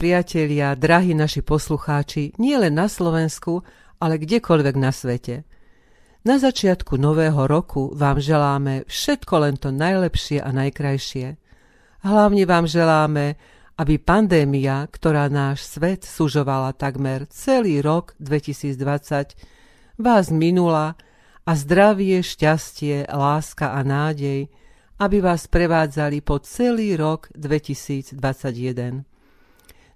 priatelia, drahí naši poslucháči, nie len na Slovensku, ale kdekoľvek na svete. Na začiatku nového roku vám želáme všetko len to najlepšie a najkrajšie. Hlavne vám želáme, aby pandémia, ktorá náš svet sužovala takmer celý rok 2020, vás minula a zdravie, šťastie, láska a nádej, aby vás prevádzali po celý rok 2021.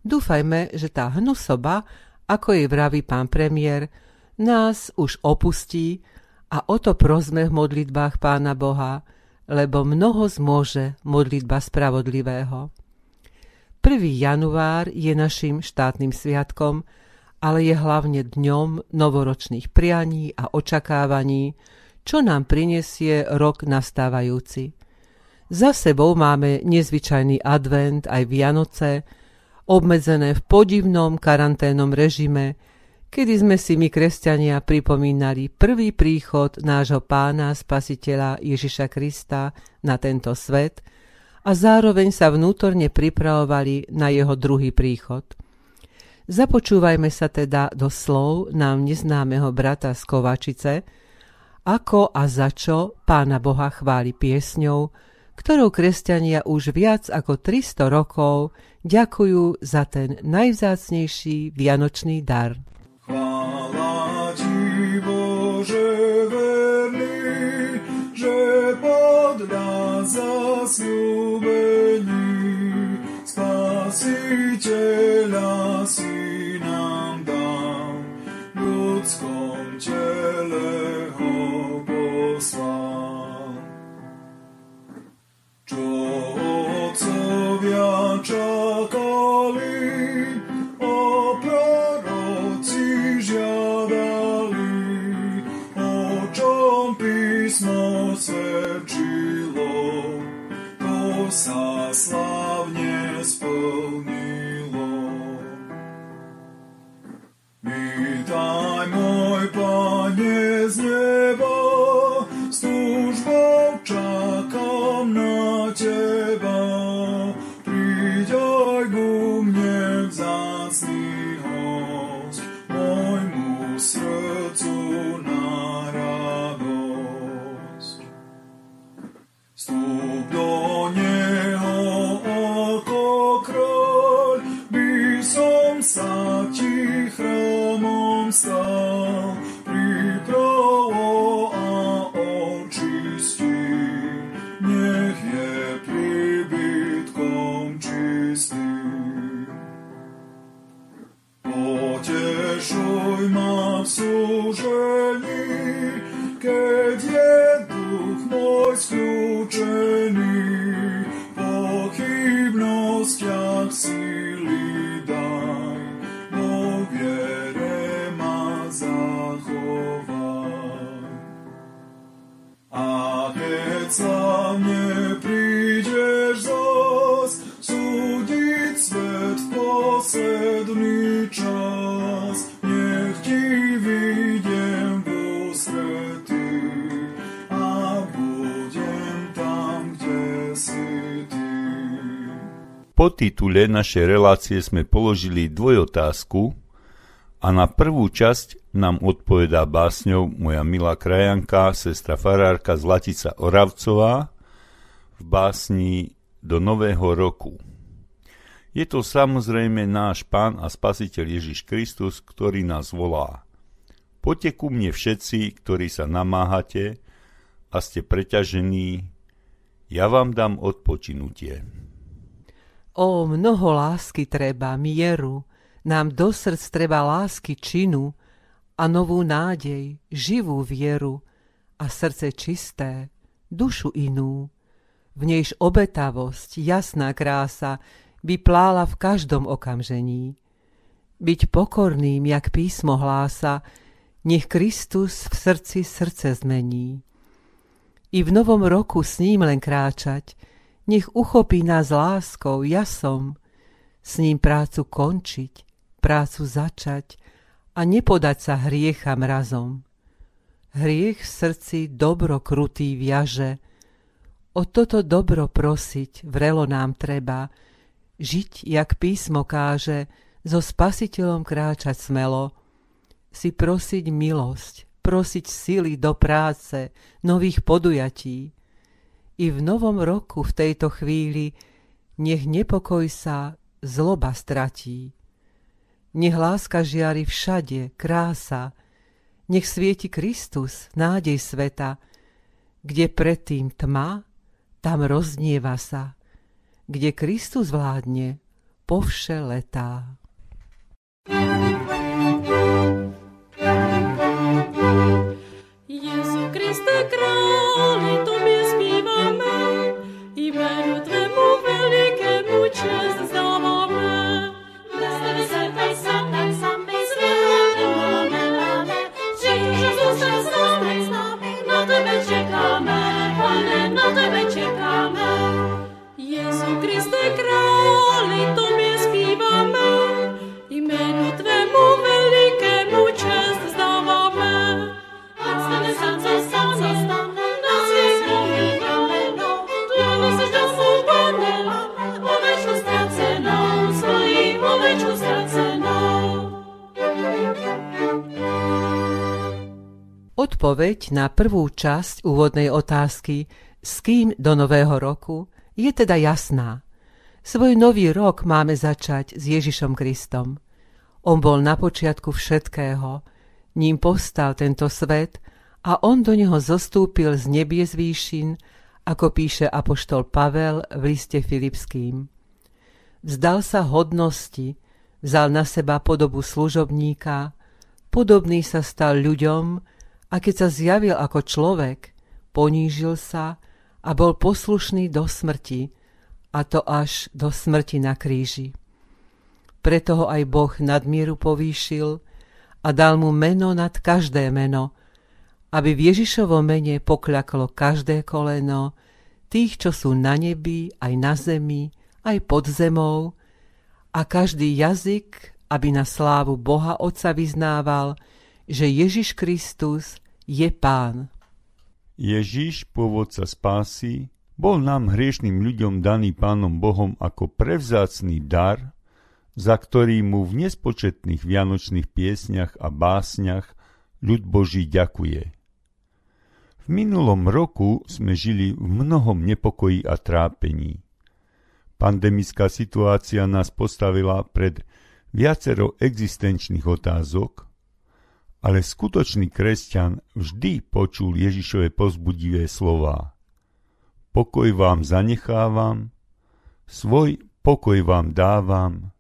Dúfajme, že tá hnusoba, ako jej vraví pán premiér, nás už opustí a o to prosme v modlitbách pána Boha, lebo mnoho zmôže modlitba spravodlivého. 1. január je našim štátnym sviatkom, ale je hlavne dňom novoročných prianí a očakávaní, čo nám prinesie rok nastávajúci. Za sebou máme nezvyčajný advent aj Vianoce, obmedzené v podivnom karanténnom režime, kedy sme si my, kresťania, pripomínali prvý príchod nášho pána, spasiteľa Ježiša Krista na tento svet – a zároveň sa vnútorne pripravovali na jeho druhý príchod. Započúvajme sa teda do slov nám neznámeho brata z Kovačice, ako a za čo pána Boha chváli piesňou, ktorou kresťania už viac ako 300 rokov ďakujú za ten najvzácnejší vianočný dar. Chvála ti, Bože verný, že podľa zasľúbení Spasiteľa si Sopro Po titule našej relácie sme položili dvojotázku a na prvú časť nám odpovedá básňou moja milá krajanka, sestra farárka Zlatica Oravcová v básni Do nového roku. Je to samozrejme náš Pán a Spasiteľ Ježiš Kristus, ktorý nás volá. Poďte ku mne všetci, ktorí sa namáhate a ste preťažení, ja vám dám odpočinutie. O, mnoho lásky treba, mieru, nám do srdc treba lásky činu a novú nádej, živú vieru a srdce čisté, dušu inú. V nejž obetavosť, jasná krása by plála v každom okamžení. Byť pokorným, jak písmo hlása, nech Kristus v srdci srdce zmení. I v novom roku s ním len kráčať, nech uchopí nás láskou, jasom, s ním prácu končiť, prácu začať a nepodať sa hriecham razom. Hriech v srdci dobro krutý viaže, o toto dobro prosiť vrelo nám treba, žiť, jak písmo káže, so spasiteľom kráčať smelo, si prosiť milosť, prosiť sily do práce, nových podujatí. I v novom roku v tejto chvíli nech nepokoj sa zloba stratí. Nech láska žiari všade, krása, nech svieti Kristus, nádej sveta, kde predtým tma, tam roznieva sa, kde Kristus vládne, povše letá. Jezu Kriste králi, Tobie Odpoveď na prvú časť úvodnej otázky s kým do nového roku je teda jasná. Svoj nový rok máme začať s Ježišom Kristom. On bol na počiatku všetkého, ním postal tento svet a on do neho zostúpil z nebies výšin, ako píše apoštol Pavel v liste Filipským. Vzdal sa hodnosti, vzal na seba podobu služobníka, podobný sa stal ľuďom, a keď sa zjavil ako človek, ponížil sa a bol poslušný do smrti, a to až do smrti na kríži. Preto ho aj Boh nadmieru povýšil a dal mu meno nad každé meno, aby v Ježišovom mene pokľaklo každé koleno, tých, čo sú na nebi, aj na zemi, aj pod zemou, a každý jazyk, aby na slávu Boha Otca vyznával, že Ježiš Kristus je pán. Ježiš, pôvodca spásy, bol nám hriešným ľuďom daný pánom Bohom ako prevzácný dar, za ktorý mu v nespočetných vianočných piesňach a básniach ľud Boží ďakuje. V minulom roku sme žili v mnohom nepokoji a trápení. Pandemická situácia nás postavila pred viacero existenčných otázok, ale skutočný kresťan vždy počul Ježišove pozbudivé slová. Pokoj vám zanechávam, svoj pokoj vám dávam,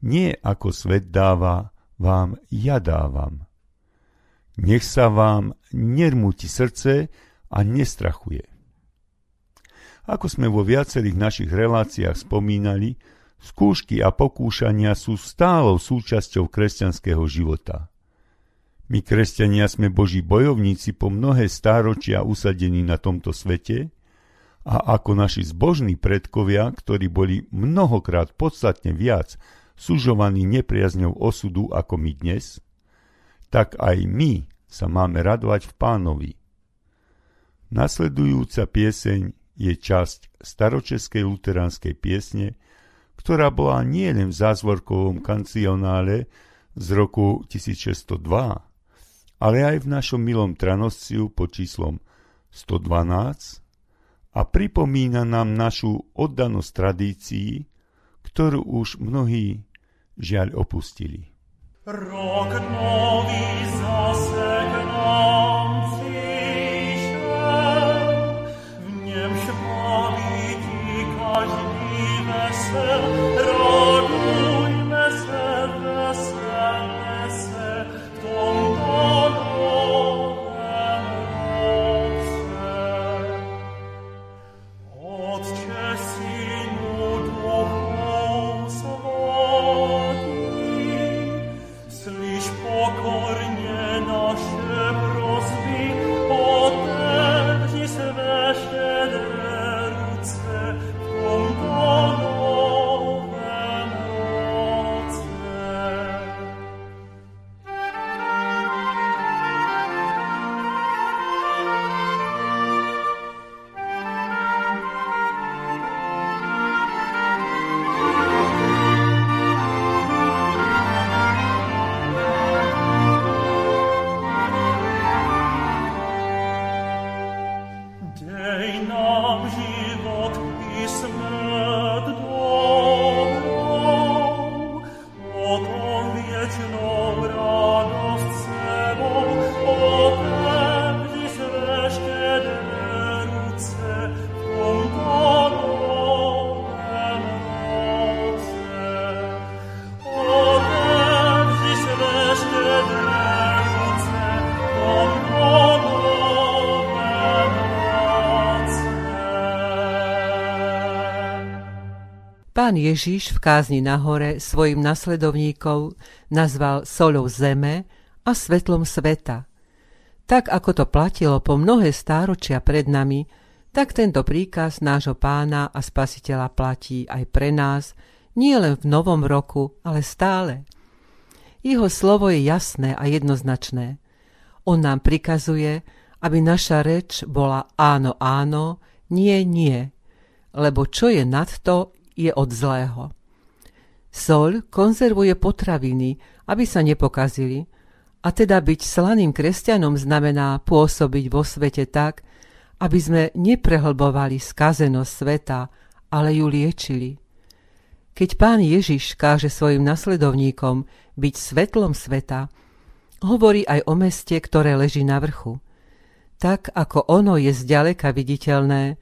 nie ako svet dáva, vám ja dávam. Nech sa vám nermúti srdce a nestrachuje. Ako sme vo viacerých našich reláciách spomínali, skúšky a pokúšania sú stálou súčasťou kresťanského života. My, kresťania, sme Boží bojovníci po mnohé stáročia usadení na tomto svete a ako naši zbožní predkovia, ktorí boli mnohokrát podstatne viac sužovaní nepriazňou osudu ako my dnes, tak aj my sa máme radovať v pánovi. Nasledujúca pieseň je časť staročeskej luteránskej piesne, ktorá bola nielen v zázvorkovom kancionále z roku 1602, ale aj v našom milom Tranosciu pod číslom 112 a pripomína nám našu oddanosť tradícií, ktorú už mnohí žiaľ opustili. Rok nový zase k nám přišel, v něm šmaví každý vesel, No. Ježiš v kázni na hore svojim nasledovníkov nazval soľou zeme a svetlom sveta. Tak ako to platilo po mnohé stáročia pred nami, tak tento príkaz nášho pána a spasiteľa platí aj pre nás, nie len v novom roku, ale stále. Jeho slovo je jasné a jednoznačné. On nám prikazuje, aby naša reč bola áno, áno, nie, nie, lebo čo je nad to, je od zlého. Sol konzervuje potraviny, aby sa nepokazili, a teda byť slaným kresťanom znamená pôsobiť vo svete tak, aby sme neprehlbovali skazenosť sveta, ale ju liečili. Keď pán Ježiš káže svojim nasledovníkom byť svetlom sveta, hovorí aj o meste, ktoré leží na vrchu. Tak ako ono je zďaleka viditeľné,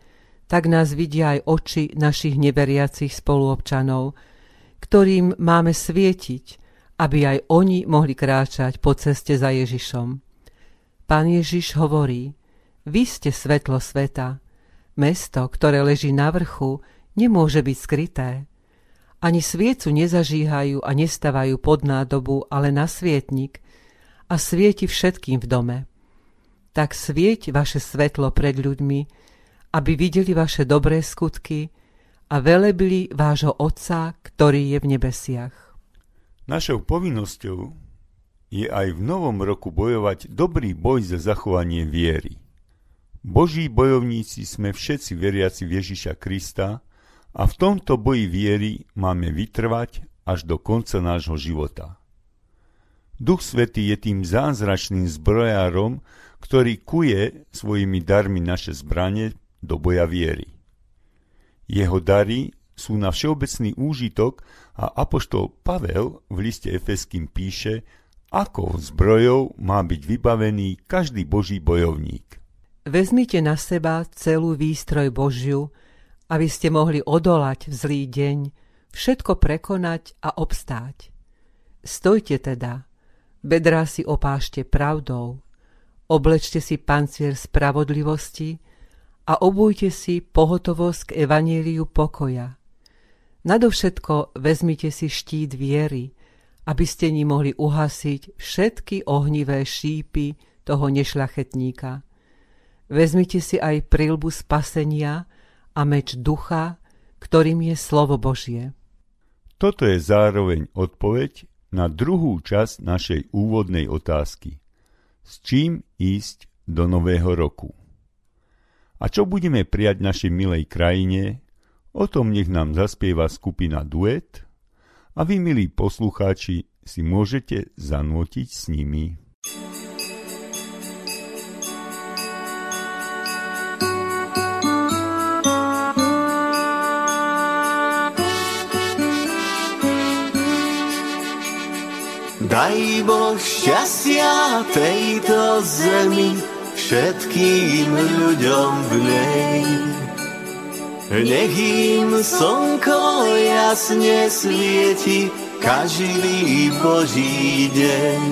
tak nás vidia aj oči našich neveriacich spoluobčanov, ktorým máme svietiť, aby aj oni mohli kráčať po ceste za Ježišom. Pán Ježiš hovorí, vy ste svetlo sveta. Mesto, ktoré leží na vrchu, nemôže byť skryté. Ani sviecu nezažíhajú a nestavajú pod nádobu, ale na svietnik a svieti všetkým v dome. Tak svieť vaše svetlo pred ľuďmi, aby videli vaše dobré skutky a velebili vášho Otca, ktorý je v nebesiach. Našou povinnosťou je aj v novom roku bojovať dobrý boj za zachovanie viery. Boží bojovníci sme všetci veriaci v Ježiša Krista a v tomto boji viery máme vytrvať až do konca nášho života. Duch Svetý je tým zázračným zbrojárom, ktorý kuje svojimi darmi naše zbranie do boja viery. Jeho dary sú na všeobecný úžitok a apoštol Pavel v liste Efeským píše, ako zbrojou má byť vybavený každý boží bojovník. Vezmite na seba celú výstroj Božiu, aby ste mohli odolať v zlý deň, všetko prekonať a obstáť. Stojte teda, bedrá si opášte pravdou, oblečte si pancier spravodlivosti a obujte si pohotovosť k evaníliu pokoja. Nadovšetko vezmite si štít viery, aby ste ní mohli uhasiť všetky ohnivé šípy toho nešľachetníka. Vezmite si aj prilbu spasenia a meč ducha, ktorým je slovo Božie. Toto je zároveň odpoveď na druhú časť našej úvodnej otázky. S čím ísť do nového roku? A čo budeme prijať našej milej krajine, O tom nech nám zaspieva skupina Duet. A vy, milí poslucháči, si môžete zanútiť s nimi. Daj Boh šťastia tejto zemi všetkým ľuďom v nej. Nech im slnko jasne svieti každý Boží deň.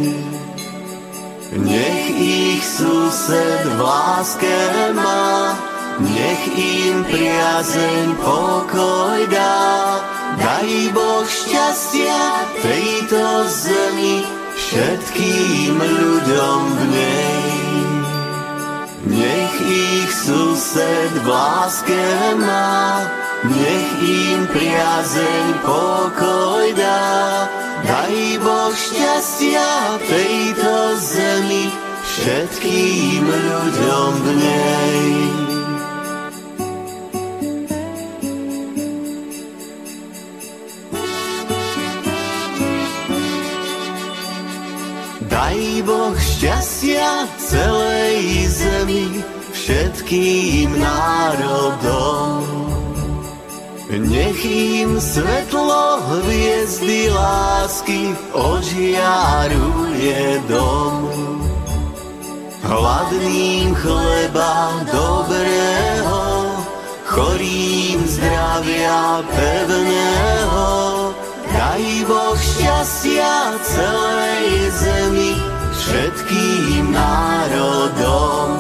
Nech ich sused v láske má, nech im priazeň pokoj dá. Daj Boh šťastia tejto zemi všetkým ľuďom v nej. Nech ich sused v láske má, nech im priazeň pokoj dá. Daj Boh šťastia tejto zemi, všetkým ľuďom v nej. Celej zemi, všetkým národom. Nech im svetlo hviezdy lásky ožiaruje dom. Hladným chleba dobrého, chorým zdravia pevného, Daj Boh šťastia celej zemi, všetkým národom.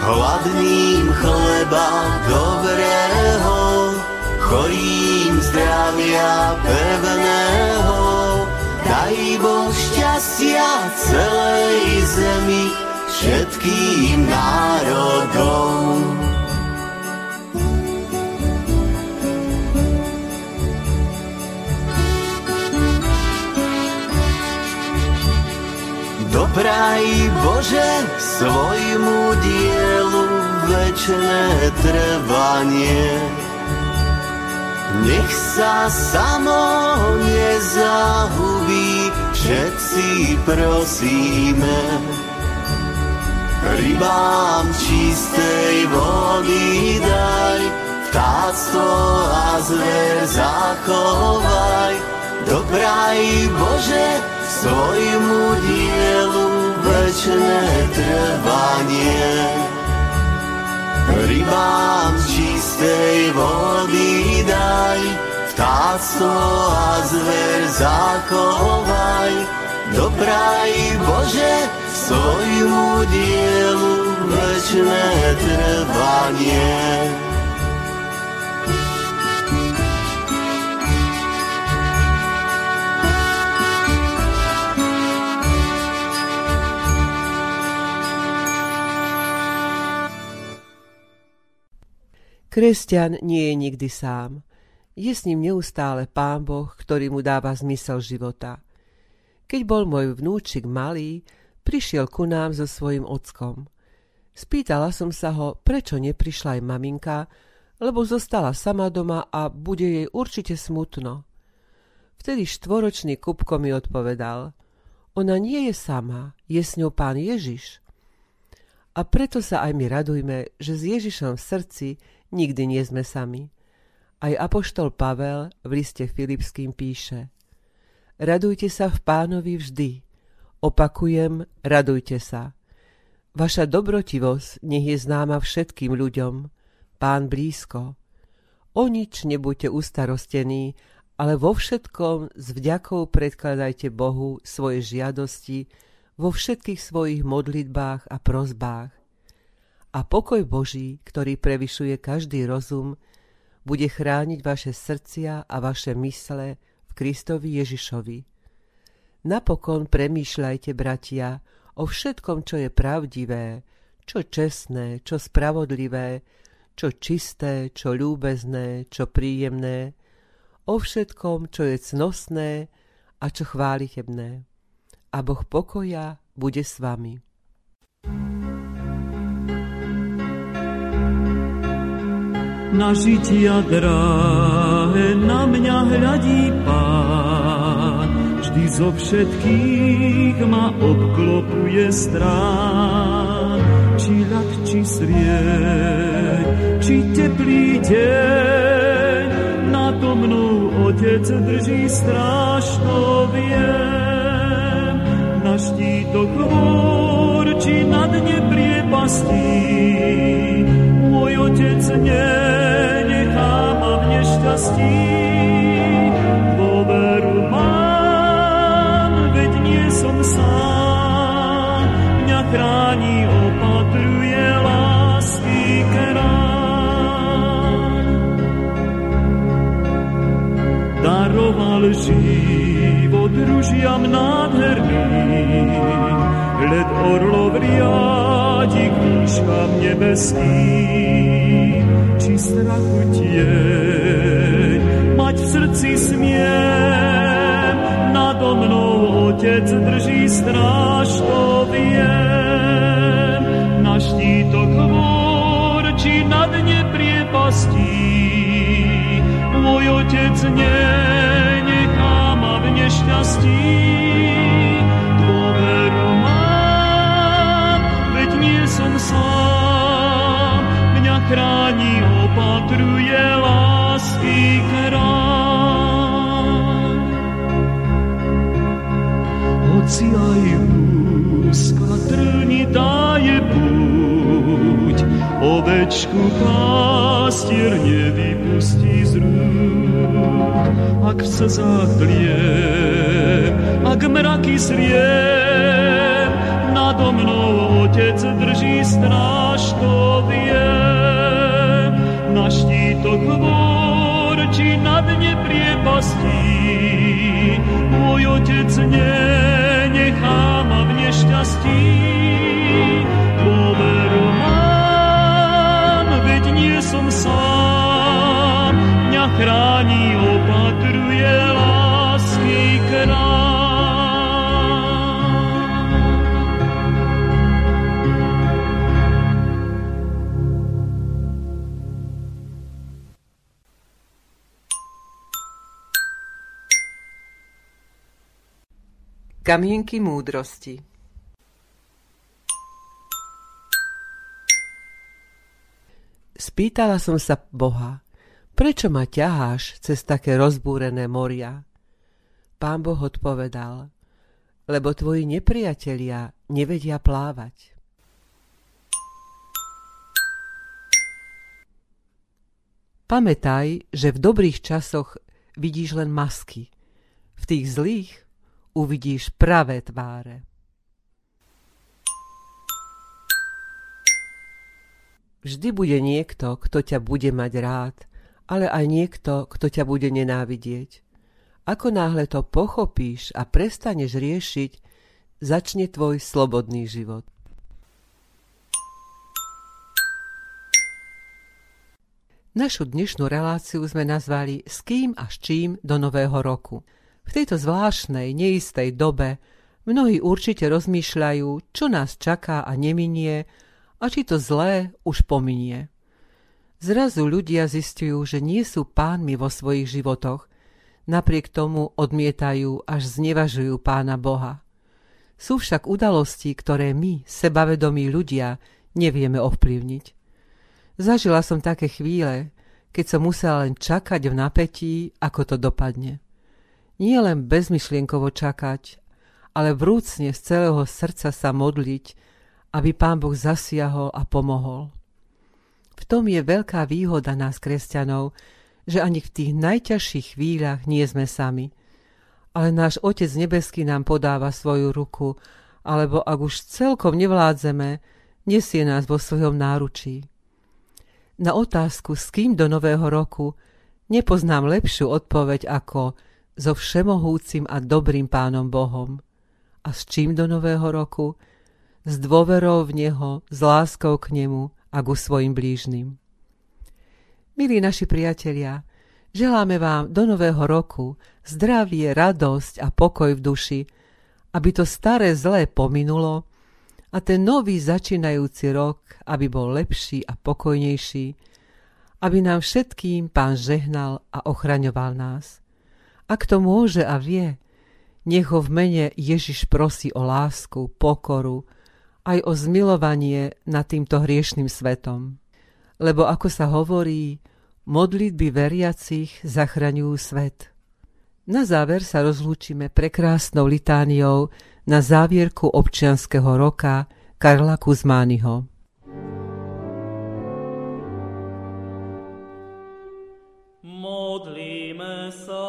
Hladným chleba dobrého, chorým zdravia pevného, daj Boh šťastia celej zemi, všetkým národom. Dopraj Bože svojmu dielu večné trvanie. Nech sa samo nezahubí, všetci prosíme. Rybám čistej vody daj, vtáctvo a zver zachovaj. Dobraj Bože svojmu dielu večné trvanie. Rybám čistej vody daj, vtáctvo a zver zachovaj. Dobraj Bože svojmu dielu večné trvanie. Kresťan nie je nikdy sám. Je s ním neustále Pán Boh, ktorý mu dáva zmysel života. Keď bol môj vnúčik malý, prišiel ku nám so svojim ockom. Spýtala som sa ho, prečo neprišla aj maminka, lebo zostala sama doma a bude jej určite smutno. Vtedy štvoročný Kupko mi odpovedal, ona nie je sama, je s ňou pán Ježiš. A preto sa aj my radujme, že s Ježišom v srdci nikdy nie sme sami. Aj apoštol Pavel v liste Filipským píše Radujte sa v pánovi vždy. Opakujem, radujte sa. Vaša dobrotivosť nech je známa všetkým ľuďom. Pán blízko. O nič nebuďte ustarostení, ale vo všetkom s vďakou predkladajte Bohu svoje žiadosti vo všetkých svojich modlitbách a prozbách a pokoj Boží, ktorý prevyšuje každý rozum, bude chrániť vaše srdcia a vaše mysle v Kristovi Ježišovi. Napokon premýšľajte, bratia, o všetkom, čo je pravdivé, čo čestné, čo spravodlivé, čo čisté, čo ľúbezné, čo príjemné, o všetkom, čo je cnosné a čo chválitebné. A Boh pokoja bude s vami. Na žitia drahé na mňa hľadí pán. Vždy zo všetkých ma obklopuje strán. Či ľad, či srieť, či teplý deň, nado mnou Otec drží strážno viem. Na štítok hôr, či na dne priepastí, môj Otec nenechá ma v nešťastí. Dôveru mám, veď nie som sám, mňa chráni, Daroval život družiam nádherný, led orlov riadi k výškam nebeským, či strachu tieň, mať v srdci smiem, nado mnou Otec drží stráž, to viem, na štítok hvor, či na dne priepastí, môj Otec nenechá ovečku pastier nevypustí z rúk. Ak tliem, ak mraky sriem, nado mnou otec drží stráž, to viem. Na štítok vorčí na dne priepastí, môj otec nenechá ma v nešťastí. Kamienky múdrosti Spýtala som sa Boha, prečo ma ťaháš cez také rozbúrené moria? Pán Boh odpovedal, lebo tvoji nepriatelia nevedia plávať. Pamätaj, že v dobrých časoch vidíš len masky, v tých zlých uvidíš pravé tváre. Vždy bude niekto, kto ťa bude mať rád, ale aj niekto, kto ťa bude nenávidieť. Ako náhle to pochopíš a prestaneš riešiť, začne tvoj slobodný život. Našu dnešnú reláciu sme nazvali S kým a s čím do nového roku. V tejto zvláštnej, neistej dobe mnohí určite rozmýšľajú, čo nás čaká a neminie a či to zlé už pominie. Zrazu ľudia zistujú, že nie sú pánmi vo svojich životoch, napriek tomu odmietajú až znevažujú pána Boha. Sú však udalosti, ktoré my, sebavedomí ľudia, nevieme ovplyvniť. Zažila som také chvíle, keď som musela len čakať v napätí, ako to dopadne. Nie len bezmyšlienkovo čakať, ale vrúcne z celého srdca sa modliť, aby Pán Boh zasiahol a pomohol. V tom je veľká výhoda nás, kresťanov, že ani v tých najťažších chvíľach nie sme sami. Ale náš Otec Nebeský nám podáva svoju ruku, alebo ak už celkom nevládzeme, nesie nás vo svojom náručí. Na otázku, s kým do nového roku, nepoznám lepšiu odpoveď ako so všemohúcim a dobrým pánom Bohom. A s čím do nového roku? S dôverou v Neho, s láskou k Nemu a ku svojim blížnym. Milí naši priatelia, želáme vám do nového roku zdravie, radosť a pokoj v duši, aby to staré zlé pominulo a ten nový začínajúci rok, aby bol lepší a pokojnejší, aby nám všetkým Pán žehnal a ochraňoval nás. Ak to môže a vie, nech ho v mene Ježiš prosí o lásku, pokoru, aj o zmilovanie nad týmto hriešným svetom. Lebo ako sa hovorí, modlitby veriacich zachraňujú svet. Na záver sa rozlúčime prekrásnou litániou na závierku občianského roka Karla Kuzmányho. Modlíme sa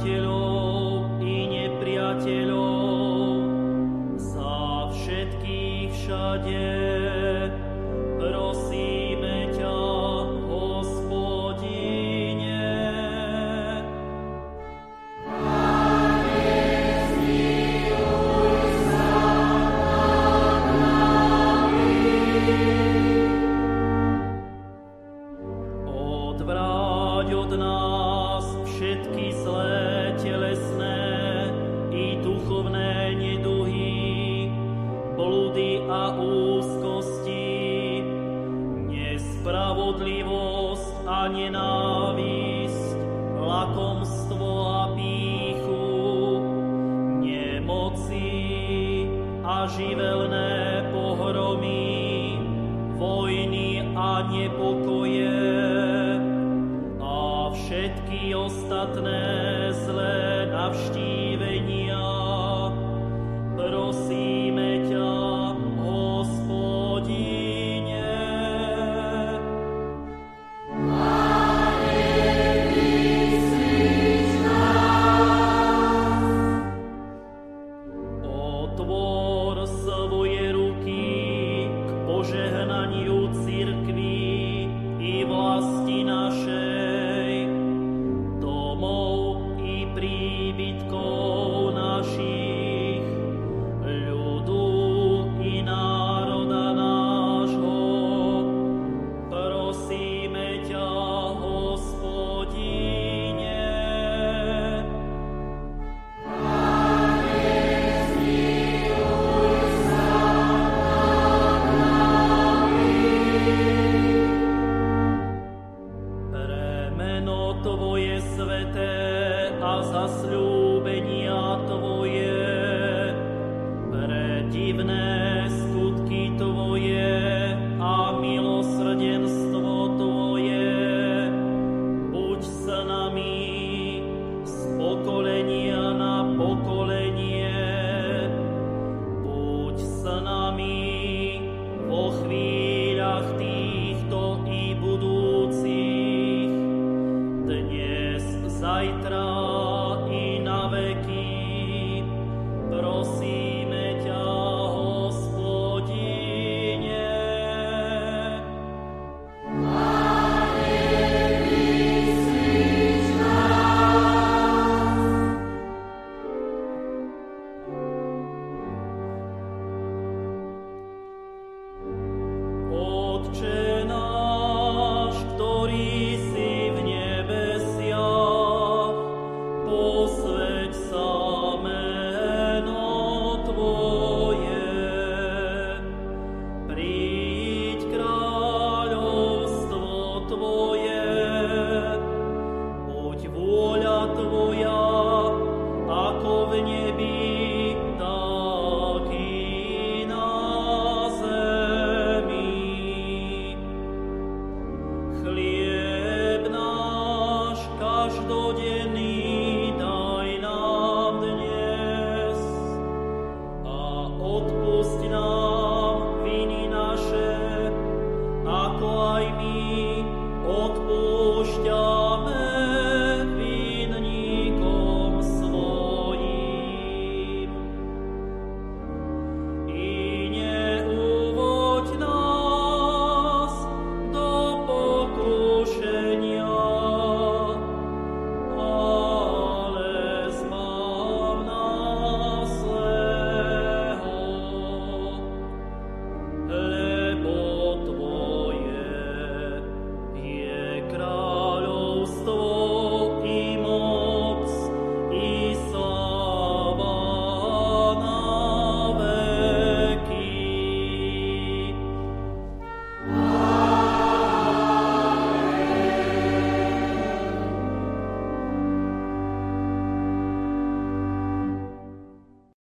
za a živelné pohromy, vojny a nepokoje a všetky ostatné zlé navštívy.